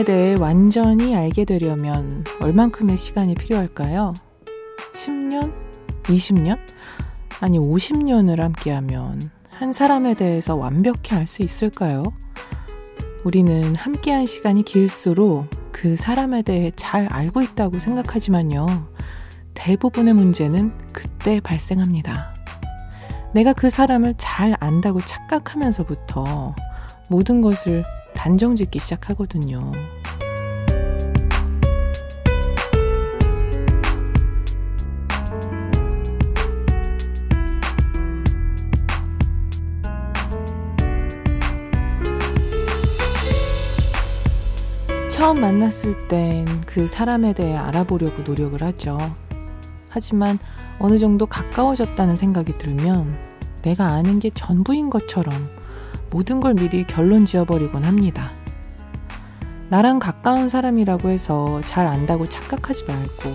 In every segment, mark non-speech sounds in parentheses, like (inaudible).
누군가에 대해 완전히 알게 되려면 얼만큼의 시간이 필요할까요? 10년? 20년? 아니, 50년을 함께하면 한 사람에 대해서 완벽히 알 수 있을까요? 우리는 함께한 시간이 길수록 그 사람에 대해 잘 알고 있다고 생각하지만요. 대부분의 문제는 그때 발생합니다. 내가 그 사람을 잘 안다고 착각하면서부터 모든 것을 단정 짓기 시작하거든요. 처음 만났을 땐 그 사람에 대해 알아보려고 노력을 하죠. 하지만 어느 정도 가까워졌다는 생각이 들면 내가 아는 게 전부인 것처럼 모든 걸 미리 결론 지어버리곤 합니다. 나랑 가까운 사람이라고 해서 잘 안다고 착각하지 말고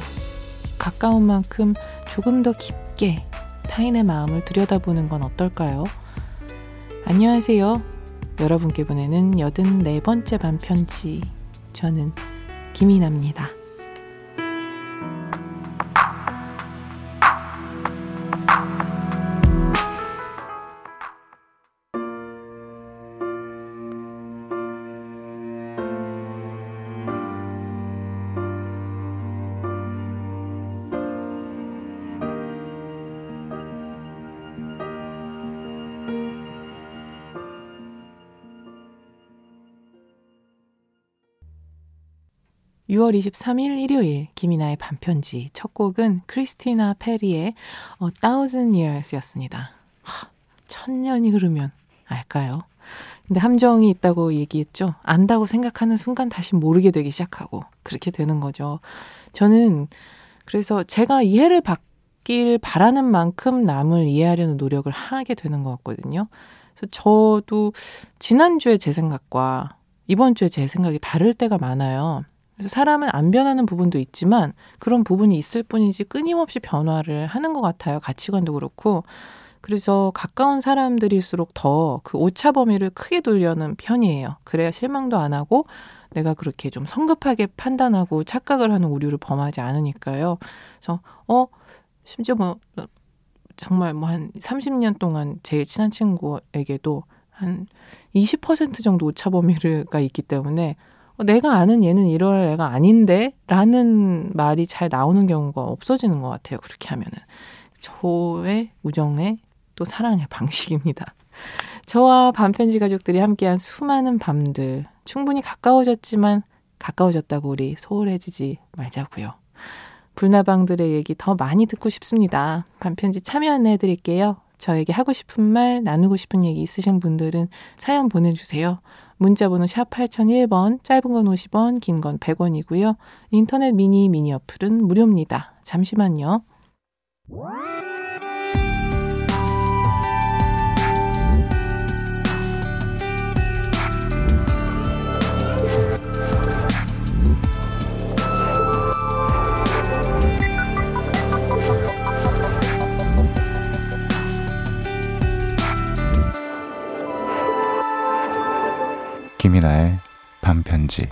가까운 만큼 조금 더 깊게 타인의 마음을 들여다보는 건 어떨까요? 안녕하세요. 여러분께 보내는 84번째 반편지. 저는 김이나입니다. 6월 23일 일요일 김이나의 반편지 첫 곡은 크리스티나 페리의 A Thousand Years였습니다. 하, 천년이 흐르면 알까요? 근데 함정이 있다고 얘기했죠. 안다고 생각하는 순간 다시 모르게 되기 시작하고 그렇게 되는 거죠. 저는 그래서 제가 이해를 받길 바라는 만큼 남을 이해하려는 노력을 하게 되는 것 같거든요. 그래서 저도 지난주에 제 생각과 이번 주에 제 생각이 다를 때가 많아요. 그래서 사람은 안 변하는 부분도 있지만 그런 부분이 있을 뿐이지 끊임없이 변화를 하는 것 같아요. 가치관도 그렇고. 그래서 가까운 사람들일수록 더 그 오차 범위를 크게 돌려는 편이에요. 그래야 실망도 안 하고 내가 그렇게 좀 성급하게 판단하고 착각을 하는 오류를 범하지 않으니까요. 그래서 어 심지어 뭐 정말 뭐 한 30년 동안 제일 친한 친구에게도 한 20% 정도 오차 범위가 있기 때문에 어, 내가 아는 얘는 이럴 애가 아닌데? 라는 말이 잘 나오는 경우가 없어지는 것 같아요. 그렇게 하면은. 저의 우정의 또 사랑의 방식입니다. 저와 반편지 가족들이 함께한 수많은 밤들. 충분히 가까워졌지만 가까워졌다고 우리 소홀해지지 말자고요. 불나방들의 얘기 더 많이 듣고 싶습니다. 반편지 참여 안내해 드릴게요. 저에게 하고 싶은 말, 나누고 싶은 얘기 있으신 분들은 사연 보내주세요. 문자번호 샵 8001번, 짧은 건 50원, 긴 건 100원이고요. 인터넷 미니 미니 어플은 무료입니다. 잠시만요. 김이나의 반편지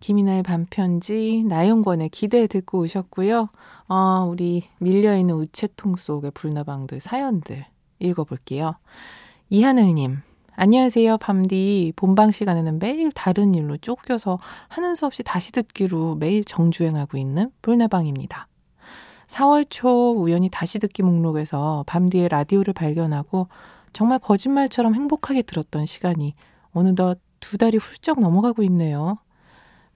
김이나의 반편지, 나영권의 기대 듣고 오셨고요. 어, 우리 밀려있는 우체통 속의 불나방들 사연들 읽어볼게요. 이하늘님, 안녕하세요, 밤디. 본방 시간에는 매일 다른 일로 쫓겨서 하는 수 없이 다시 듣기로 매일 정주행하고 있는 불나방입니다. 4월 초 우연히 다시 듣기 목록에서 밤디의 라디오를 발견하고 정말 거짓말처럼 행복하게 들었던 시간이 어느덧 두 달이 훌쩍 넘어가고 있네요.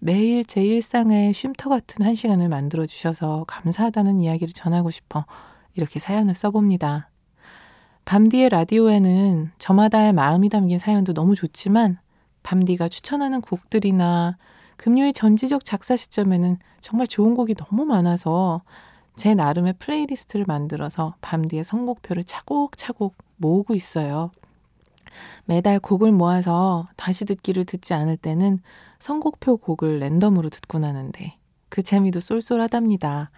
매일 제 일상의 쉼터 같은 한 시간을 만들어 주셔서 감사하다는 이야기를 전하고 싶어 이렇게 사연을 써봅니다. 밤디의 라디오에는 저마다의 마음이 담긴 사연도 너무 좋지만 밤디가 추천하는 곡들이나 금요일 전지적 작사 시점에는 정말 좋은 곡이 너무 많아서 제 나름의 playlist를 만들어서 밤디의 선곡표를 차곡차곡 모으고 있어요. 매달 곡을 모아서 다시 듣기를 듣지 않을 때는 선곡표 곡을 랜덤으로 듣곤 하는데 그 재미도 쏠쏠하답니다.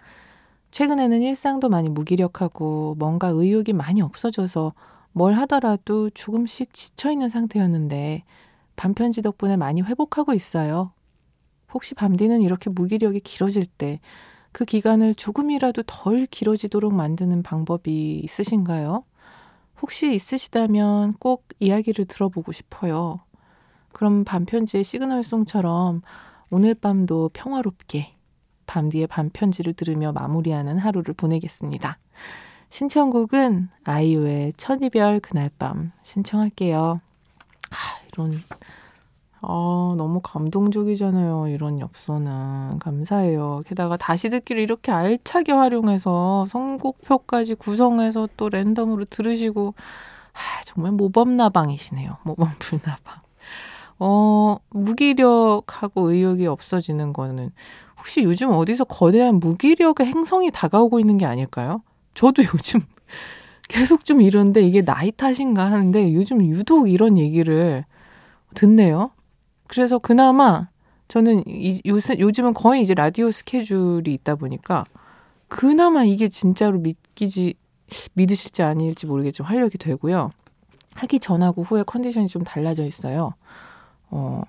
최근에는 일상도 많이 무기력하고 뭔가 의욕이 많이 없어져서 뭘 하더라도 조금씩 지쳐있는 상태였는데 반편지 덕분에 많이 회복하고 있어요. 혹시 밤디는 이렇게 무기력이 길어질 때 그 기간을 조금이라도 덜 길어지도록 만드는 방법이 있으신가요? 혹시 있으시다면 꼭 이야기를 들어보고 싶어요. 그럼 반편지의 시그널송처럼 오늘 밤도 평화롭게 밤 뒤에 반편지를 들으며 마무리하는 하루를 보내겠습니다. 신청곡은 아이유의 첫 이별 그날 밤 신청할게요. 아, 이런 아, 너무 감동적이잖아요. 이런 엽서는. 감사해요. 게다가 다시 듣기를 이렇게 알차게 활용해서 선곡표까지 구성해서 또 랜덤으로 들으시고, 아, 정말 모범나방이시네요. 모범불나방. 어, 무기력하고 의욕이 없어지는 거는 혹시 요즘 어디서 거대한 무기력의 행성이 다가오고 있는 게 아닐까요? 저도 (laughs) 요즘 계속 좀 이런데 이게 나이 탓인가 하는데 요즘 유독 이런 얘기를 듣네요. 그래서 그나마 저는 이, 요새, 요즘은 거의 이제 라디오 스케줄이 있다 보니까 그나마 이게 진짜로 믿기지, 믿으실지 아닐지 모르겠지만 활력이 되고요. 하기 전하고 후에 컨디션이 좀 달라져 있어요. 어,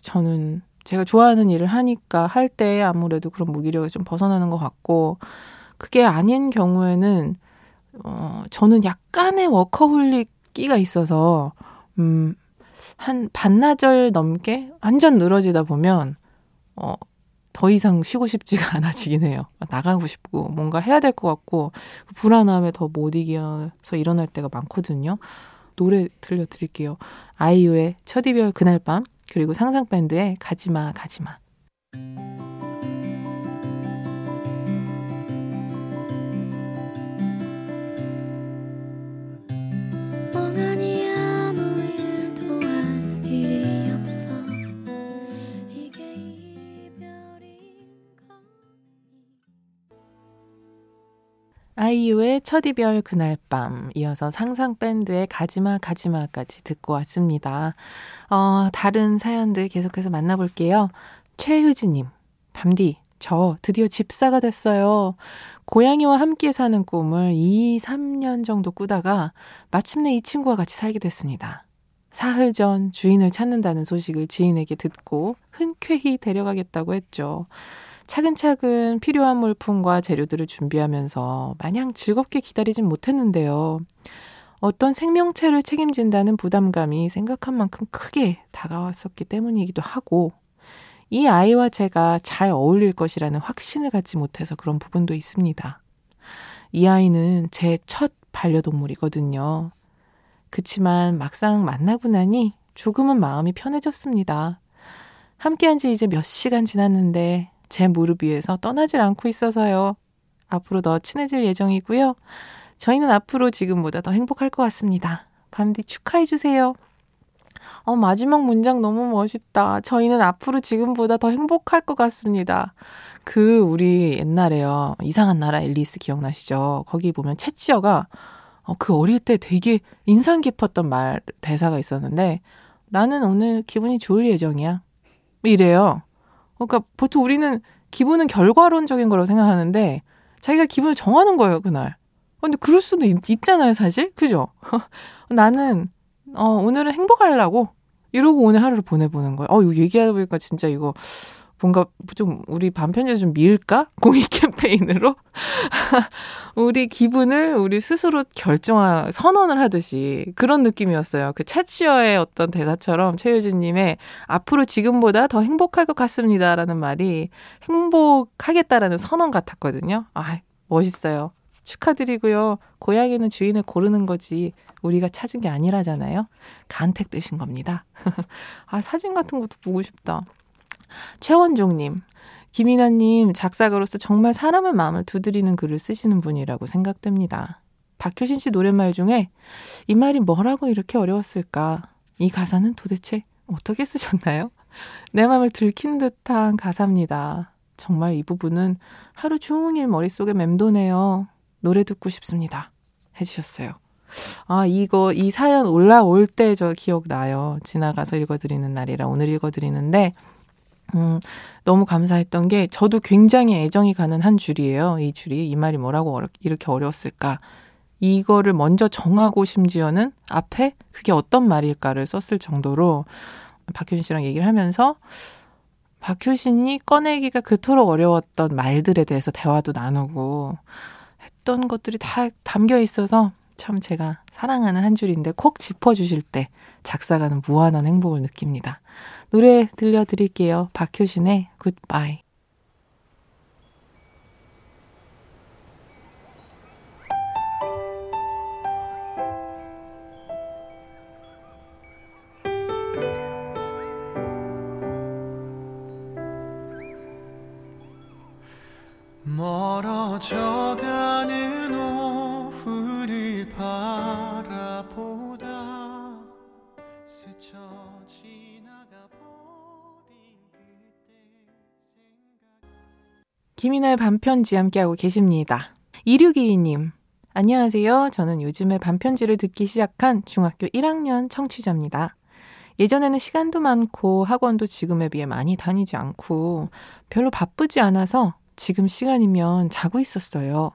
저는 제가 좋아하는 일을 하니까 할 때 아무래도 그런 무기력이 좀 벗어나는 것 같고, 그게 아닌 경우에는, 어, 저는 약간의 워커홀릭 끼가 있어서, 음, 한 반나절 넘게 완전 늘어지다 보면 어, 더 이상 쉬고 싶지가 (laughs) 않아지긴 해요. 나가고 싶고 뭔가 해야 될 것 같고 그 불안함에 더 못 이겨서 일어날 때가 많거든요. 노래 들려드릴게요. 아이유의 첫 이별 그날 밤 그리고 상상밴드의 가지마 가지마. 아이유의 첫 이별 그날 밤 이어서 상상 밴드의 가지마 가지마까지 듣고 왔습니다. 어, 다른 사연들 계속해서 만나볼게요. 최효진님, 밤디, 저 드디어 집사가 됐어요. 고양이와 함께 사는 꿈을 2, 3년 정도 꾸다가 마침내 이 친구와 같이 살게 됐습니다. 사흘 전 주인을 찾는다는 소식을 지인에게 듣고 흔쾌히 데려가겠다고 했죠. 차근차근 필요한 물품과 재료들을 준비하면서 마냥 즐겁게 기다리진 못했는데요. 어떤 생명체를 책임진다는 부담감이 생각한 만큼 크게 다가왔었기 때문이기도 하고, 이 아이와 제가 잘 어울릴 것이라는 확신을 갖지 못해서 그런 부분도 있습니다. 이 아이는 제 첫 반려동물이거든요. 그치만 막상 만나고 나니 조금은 마음이 편해졌습니다. 함께한 지 이제 몇 시간 지났는데 제 무릎 위에서 떠나질 않고 있어서요. 앞으로 더 친해질 예정이고요. 저희는 앞으로 지금보다 더 행복할 것 같습니다. 밤디 축하해주세요. 어, 마지막 문장 너무 멋있다. 저희는 앞으로 지금보다 더 행복할 것 같습니다. 그, 우리 옛날에요. 이상한 나라 앨리스 기억나시죠? 거기 보면 채치어가, 어, 그 어릴 때 되게 인상 깊었던 말, 대사가 있었는데, 나는 오늘 기분이 좋을 예정이야. 이래요. 그러니까 보통 우리는 기분은 결과론적인 거라고 생각하는데 자기가 기분을 정하는 거예요, 그날. 근데 그럴 수도 있, 잖아요 사실. 그죠? (laughs) 나는 어, 오늘은 행복하려고 이러고 오늘 하루를 보내보는 거예요. 어, 이거 얘기하다 보니까 진짜 이거 뭔가 좀 우리 반편지 좀 밀까? (laughs) 공익 캠페인으로? (laughs) 우리 기분을 우리 스스로 결정하, 선언을 하듯이 그런 느낌이었어요. 그 채치어의 어떤 대사처럼 최유진님의 앞으로 지금보다 더 행복할 것 같습니다. 라는 말이 행복하겠다라는 선언 같았거든요. 아, 멋있어요. 축하드리고요. 고양이는 주인을 고르는 거지 우리가 찾은 게 아니라잖아요. 간택되신 겁니다. (laughs) 아, 사진 같은 것도 보고 싶다. 최원종님, 김이나님 작사가로서 정말 사람의 마음을 두드리는 글을 쓰시는 분이라고 생각됩니다. 박효신 씨 노랫말 중에 이 말이 뭐라고 이렇게 어려웠을까? 이 가사는 도대체 어떻게 쓰셨나요? 내 마음을 들킨 듯한 가사입니다. 정말 이 부분은 하루 종일 머릿속에 맴도네요. 노래 듣고 싶습니다. 해주셨어요. 아, 이거, 이 사연 올라올 때 저 기억나요. 지나가서 읽어드리는 날이라 오늘 읽어드리는데, 음, 너무 감사했던 게 저도 굉장히 애정이 가는 한 줄이에요. 이 줄이. 이 말이 뭐라고 어려, 이렇게 어려웠을까. 이거를 먼저 정하고 심지어는 앞에 그게 어떤 말일까를 썼을 정도로 박효신 씨랑 얘기를 하면서 박효신이 꺼내기가 그토록 어려웠던 말들에 대해서 대화도 나누고 했던 것들이 다 담겨 있어서 참 제가 사랑하는 한 줄인데 콕 짚어주실 때 작사가는 무한한 행복을 느낍니다. 노래 들려드릴게요. 박효신의 굿바이. 멀어져가 김이나의 반편지 함께하고 계십니다. 2622님 안녕하세요. 저는 요즘에 반편지를 듣기 시작한 중학교 1학년 청취자입니다. 예전에는 시간도 많고 학원도 지금에 비해 많이 다니지 않고 별로 바쁘지 않아서 지금 시간이면 자고 있었어요.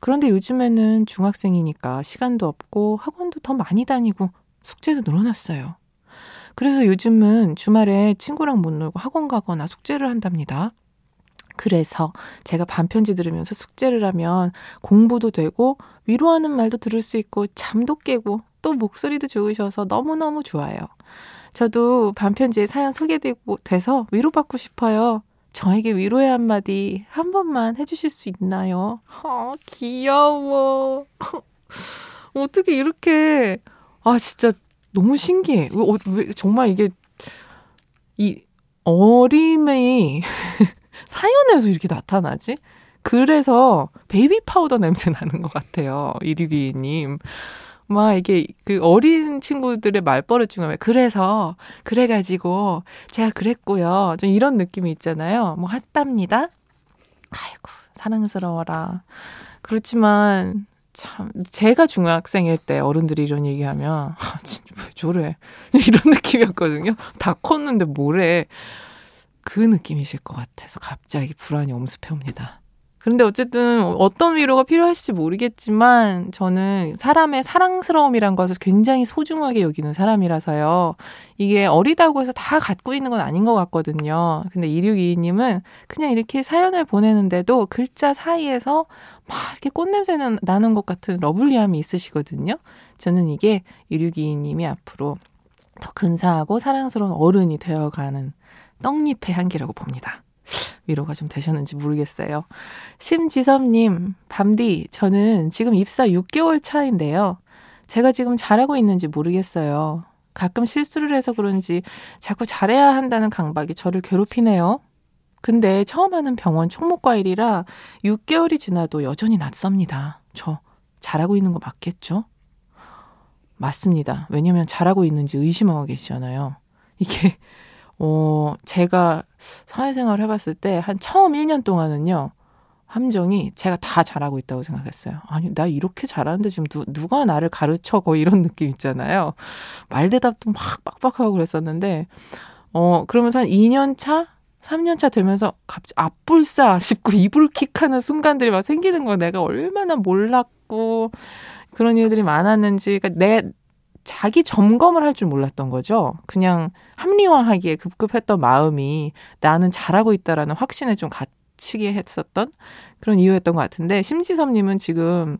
그런데 요즘에는 중학생이니까 시간도 없고 학원도 더 많이 다니고 숙제도 늘어났어요. 그래서 요즘은 주말에 친구랑 못 놀고 학원 가거나 숙제를 한답니다. 그래서 제가 반편지 들으면서 숙제를 하면 공부도 되고 위로하는 말도 들을 수 있고 잠도 깨고 또 목소리도 좋으셔서 너무너무 좋아요. 저도 밤편지에 사연 소개되고 돼서 위로받고 싶어요. 저에게 위로의 한마디 한 번만 해주실 수 있나요? 아, 귀여워. (laughs) 어떻게 이렇게, 아, 진짜 너무 신기해. 왜, 어, 왜 정말 이게, 이 어림이 사연에서 이렇게 나타나지? 그래서 baby powder 냄새 나는 것 같아요. 이류기님. 막 이게 그 어린 친구들의 말버릇 중에 그래서 그래가지고 제가 그랬고요. 좀 이런 느낌이 있잖아요. 뭐 했답니다. 아이고 사랑스러워라. 그렇지만 참 제가 중학생일 때 어른들이 이런 얘기하면 아, 진짜 왜 저래 (laughs) 이런 느낌이었거든요. 다 컸는데 뭐래 그 느낌이실 것 같아서 갑자기 불안이 엄습해 옵니다. 그런데 어쨌든 어떤 위로가 필요하실지 모르겠지만 저는 사람의 사랑스러움이란 것을 굉장히 소중하게 여기는 사람이라서요. 이게 어리다고 해서 다 갖고 있는 건 아닌 것 같거든요. 근데 2622님은 그냥 이렇게 사연을 보내는데도 글자 사이에서 막 이렇게 꽃냄새 나는 것 같은 lovely함이 있으시거든요. 저는 이게 2622님이 앞으로 더 근사하고 사랑스러운 어른이 되어가는 떡잎의 향기라고 봅니다. 위로가 좀 되셨는지 모르겠어요. 심지섭님, 밤디, 저는 지금 입사 6개월 차인데요. 제가 지금 잘하고 있는지 모르겠어요. 가끔 실수를 해서 그런지 자꾸 잘해야 한다는 강박이 저를 괴롭히네요. 근데 처음 하는 병원 총무과일이라 6개월이 지나도 여전히 낯섭니다. 저 잘하고 있는 거 맞겠죠? 맞습니다. 왜냐면 잘하고 있는지 의심하고 계시잖아요. 이게 어, 제가 사회생활 해봤을 때 한 처음 1년 동안은요, 함정이 제가 다 잘하고 있다고 생각했어요. 아니, 나 이렇게 잘하는데 지금 누, 누가 나를 가르쳐? 거 이런 느낌 있잖아요. 말 대답도 막 빡빡하고 그랬었는데, 어, 그러면서 한 2년 차? 3년 차 되면서 갑자기 앞불싸 싶고 이불킥 하는 순간들이 막 생기는 거 내가 얼마나 몰랐고, 그런 일들이 많았는지, 그러니까 내, 자기 점검을 할 줄 몰랐던 거죠. 그냥 합리화하기에 급급했던 마음이 나는 잘하고 있다라는 확신에 좀 갇히게 했었던 그런 이유였던 것 같은데 심지섭님은 지금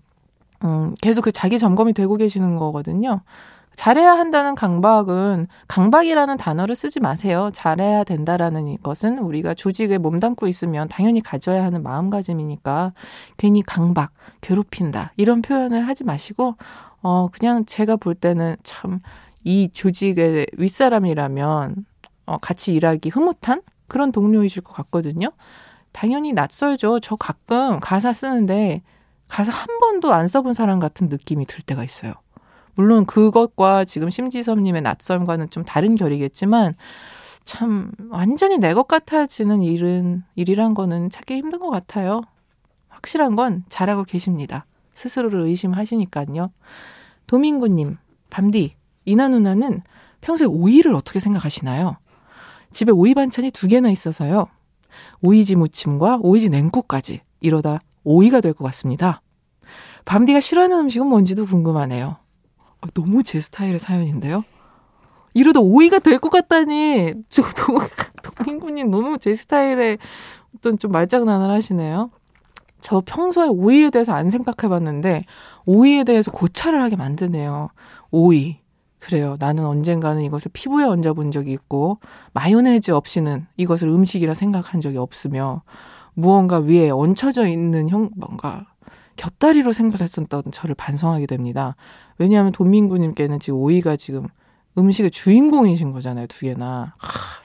음, 계속 그 자기 점검이 되고 계시는 거거든요. 잘해야 한다는 강박은 강박이라는 단어를 쓰지 마세요. 잘해야 된다라는 것은 우리가 조직에 몸담고 있으면 당연히 가져야 하는 마음가짐이니까 괜히 강박, 괴롭힌다 이런 표현을 하지 마시고 어, 그냥 제가 볼 때는 참 이 조직의 윗사람이라면 어, 같이 일하기 흐뭇한 그런 동료이실 것 같거든요. 당연히 낯설죠. 저 가끔 가사 쓰는데 가사 한 번도 안 써본 사람 같은 느낌이 들 때가 있어요. 물론 그것과 지금 심지섭님의 낯설과는 좀 다른 결이겠지만 참 완전히 내 것 같아지는 일은 일이란 거는 찾기 힘든 것 같아요. 확실한 건 잘하고 계십니다. 스스로를 의심하시니까요. 도민구님, 밤디, 이나 누나는 평소에 오이를 어떻게 생각하시나요? 집에 오이 반찬이 두 개나 있어서요. 오이지 무침과 오이지 냉국까지 이러다 오이가 될 것 같습니다. 밤디가 싫어하는 음식은 뭔지도 궁금하네요. 어, 너무 제 스타일의 사연인데요. 이러다 오이가 될 것 같다니 저도 도민구님 너무 제 스타일의 어떤 좀 말장난을 하시네요. 저 평소에 오이에 대해서 안 생각해봤는데 오이에 대해서 고찰을 하게 만드네요. 오이. 그래요. 나는 언젠가는 이것을 피부에 얹어본 적이 있고 마요네즈 없이는 이것을 음식이라 생각한 적이 없으며 무언가 위에 얹혀져 있는 형 뭔가 곁다리로 생각했었던 저를 반성하게 됩니다. 왜냐하면 돈민구님께는 지금 오이가 지금 음식의 주인공이신 거잖아요, 두 개나. 하,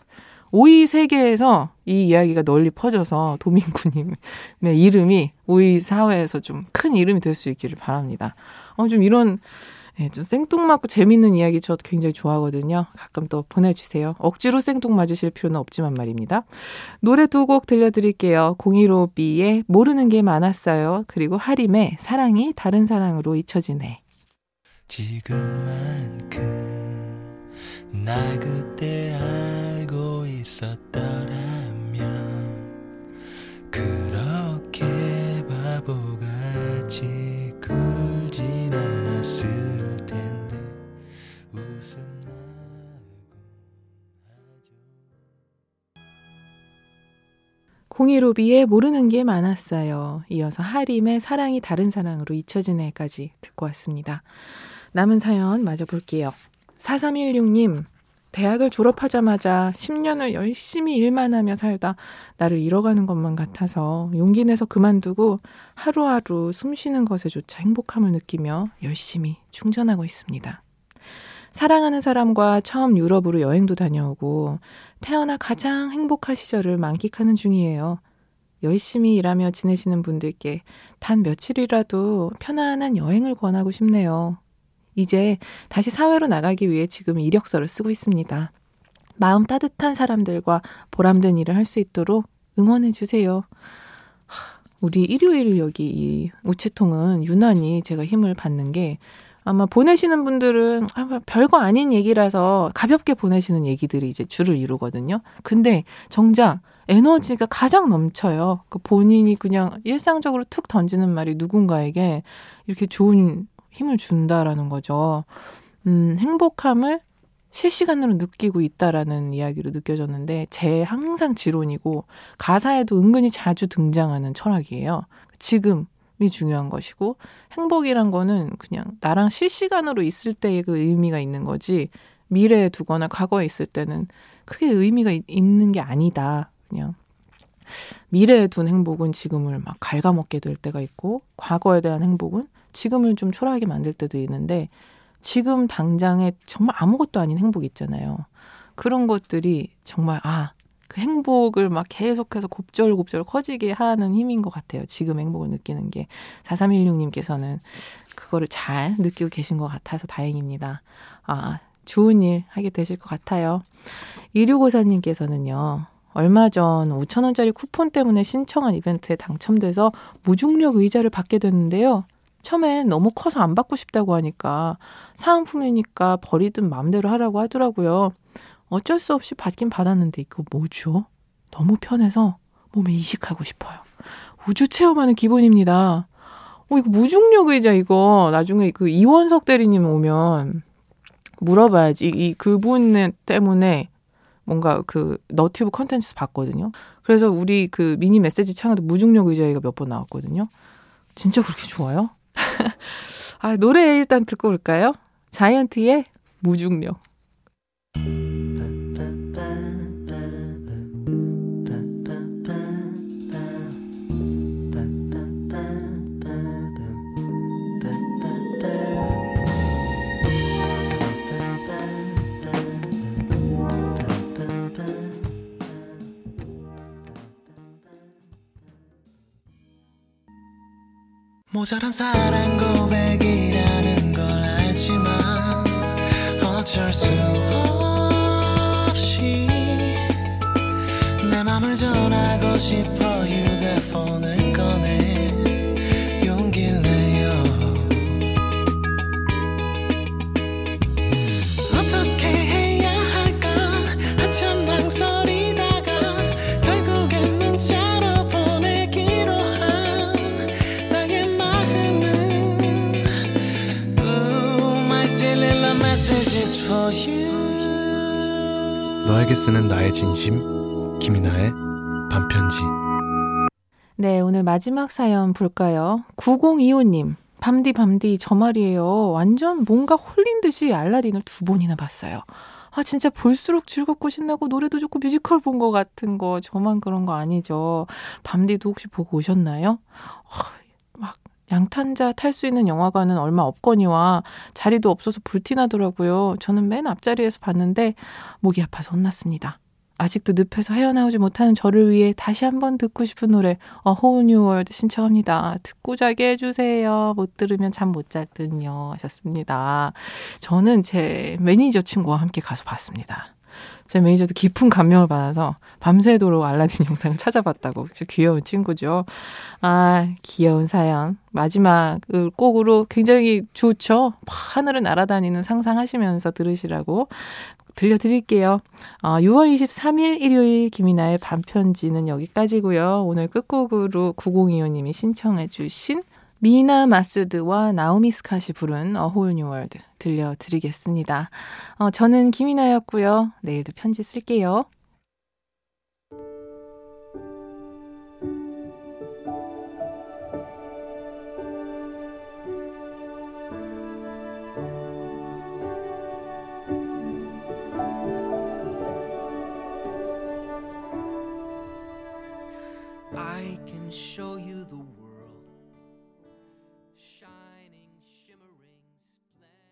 오이 세계에서 이 이야기가 널리 퍼져서 도민구님의 (laughs) 이름이 오이 사회에서 좀 큰 이름이 될 수 있기를 바랍니다. 어, 좀 이런 네, 좀 생뚱맞고 재밌는 이야기 저도 굉장히 좋아하거든요. 가끔 또 보내주세요. 억지로 생뚱맞으실 필요는 없지만 말입니다. 노래 두 곡 들려드릴게요. 015B의 모르는 게 많았어요. 그리고 하림의 사랑이 다른 사랑으로 잊혀지네. 지금만큼 날 그때 알고 있었더라면 그렇게 바보같이 공이로비의 모르는 게 많았어요. 이어서 하림의 사랑이 다른 사랑으로 잊혀지네까지 듣고 왔습니다. 남은 사연 마저 볼게요. 4316님, 대학을 졸업하자마자 10년을 열심히 일만 하며 살다 나를 잃어가는 것만 같아서 용기 내서 그만두고 하루하루 숨 쉬는 것에조차 행복함을 느끼며 열심히 충전하고 있습니다. 사랑하는 사람과 처음 유럽으로 여행도 다녀오고 태어나 가장 행복한 시절을 만끽하는 중이에요. 열심히 일하며 지내시는 분들께 단 며칠이라도 편안한 여행을 권하고 싶네요. 이제 다시 사회로 나가기 위해 지금 이력서를 쓰고 있습니다. 마음 따뜻한 사람들과 보람된 일을 할 수 있도록 응원해 주세요. 우리 일요일 여기 이 우체통은 유난히 제가 힘을 받는 게 아마 보내시는 분들은 아, 별거 아닌 얘기라서 가볍게 보내시는 얘기들이 이제 줄을 이루거든요. 근데 정작 에너지가 가장 넘쳐요. 그 본인이 그냥 일상적으로 툭 던지는 말이 누군가에게 이렇게 좋은 힘을 준다라는 거죠. 음, 행복함을 실시간으로 느끼고 있다라는 이야기로 느껴졌는데 제 항상 지론이고 가사에도 은근히 자주 등장하는 철학이에요. 지금이 중요한 것이고 행복이란 거는 그냥 나랑 실시간으로 있을 때의 그 의미가 있는 거지 미래에 두거나 과거에 있을 때는 크게 의미가 있는 게 아니다. 그냥 미래에 둔 행복은 지금을 막 갉아먹게 될 때가 있고 과거에 대한 행복은 지금을 좀 초라하게 만들 때도 있는데 지금 당장에 정말 아무것도 아닌 행복 있잖아요. 그런 것들이 정말 아, 그 행복을 막 계속해서 곱절곱절 커지게 하는 힘인 것 같아요. 지금 행복을 느끼는 게. 4316님께서는 그거를 잘 느끼고 계신 것 같아서 다행입니다. 아, 좋은 일 하게 되실 것 같아요. 2654님께서는요. 얼마 전 5천원짜리 쿠폰 때문에 신청한 이벤트에 당첨돼서 무중력 의자를 받게 됐는데요. 처음엔 너무 커서 안 받고 싶다고 하니까 사은품이니까 버리든 마음대로 하라고 하더라고요. 어쩔 수 없이 받긴 받았는데 이거 뭐죠? 너무 편해서 몸에 이식하고 싶어요. 우주 체험하는 기분입니다. 어, 이거 무중력 의자 이거 나중에 그 이원석 대리님 오면 물어봐야지. 이, 이 그분 때문에 뭔가 그 너튜브 컨텐츠 봤거든요. 그래서 우리 그 미니 메시지 창에도 무중력 의자가 몇 번 나왔거든요. 진짜 그렇게 좋아요? (laughs) 아, 노래 일단 듣고 올까요? 자이언트의 무중력. 모자란 사랑 고백이라는 걸 알지만 어쩔 수 없이 내 맘을 전하고 싶어 휴대폰을 쓰는 나의 진심 김이나의 반편지 네, 오늘 마지막 사연 볼까요? 9025님. 밤디 밤디 저 말이에요. 완전 뭔가 홀린 듯이 알라딘을 두 번이나 봤어요. 아 진짜 볼수록 즐겁고 신나고 노래도 좋고 뮤지컬 본 것 같은 거 저만 그런 거 아니죠. 밤디도 혹시 보고 오셨나요? 아, 막 양탄자 탈 수 있는 영화관은 얼마 없거니와 자리도 없어서 불티나더라고요. 저는 맨 앞자리에서 봤는데 목이 아파서 혼났습니다. 아직도 늪에서 헤어나오지 못하는 저를 위해 다시 한번 듣고 싶은 노래 A Whole New World 신청합니다. 듣고 자게 해주세요. 못 들으면 잠 못 자거든요 하셨습니다. 저는 제 매니저 친구와 함께 가서 봤습니다. 제 매니저도 깊은 감명을 받아서 밤새도록 알라딘 영상을 찾아봤다고. 저 귀여운 친구죠. 아, 귀여운 사연. 마지막 곡으로 굉장히 좋죠. 하늘을 날아다니는 상상하시면서 들으시라고 들려드릴게요. 어, 6월 23일 일요일 김이나의 반편지는 여기까지고요. 오늘 끝곡으로 9025님이 신청해 주신 미나 마수드와 나오미 스카시 부른 Whole New World 들려드리겠습니다. 어, 저는 김이나였고요. 내일도 편지 쓸게요.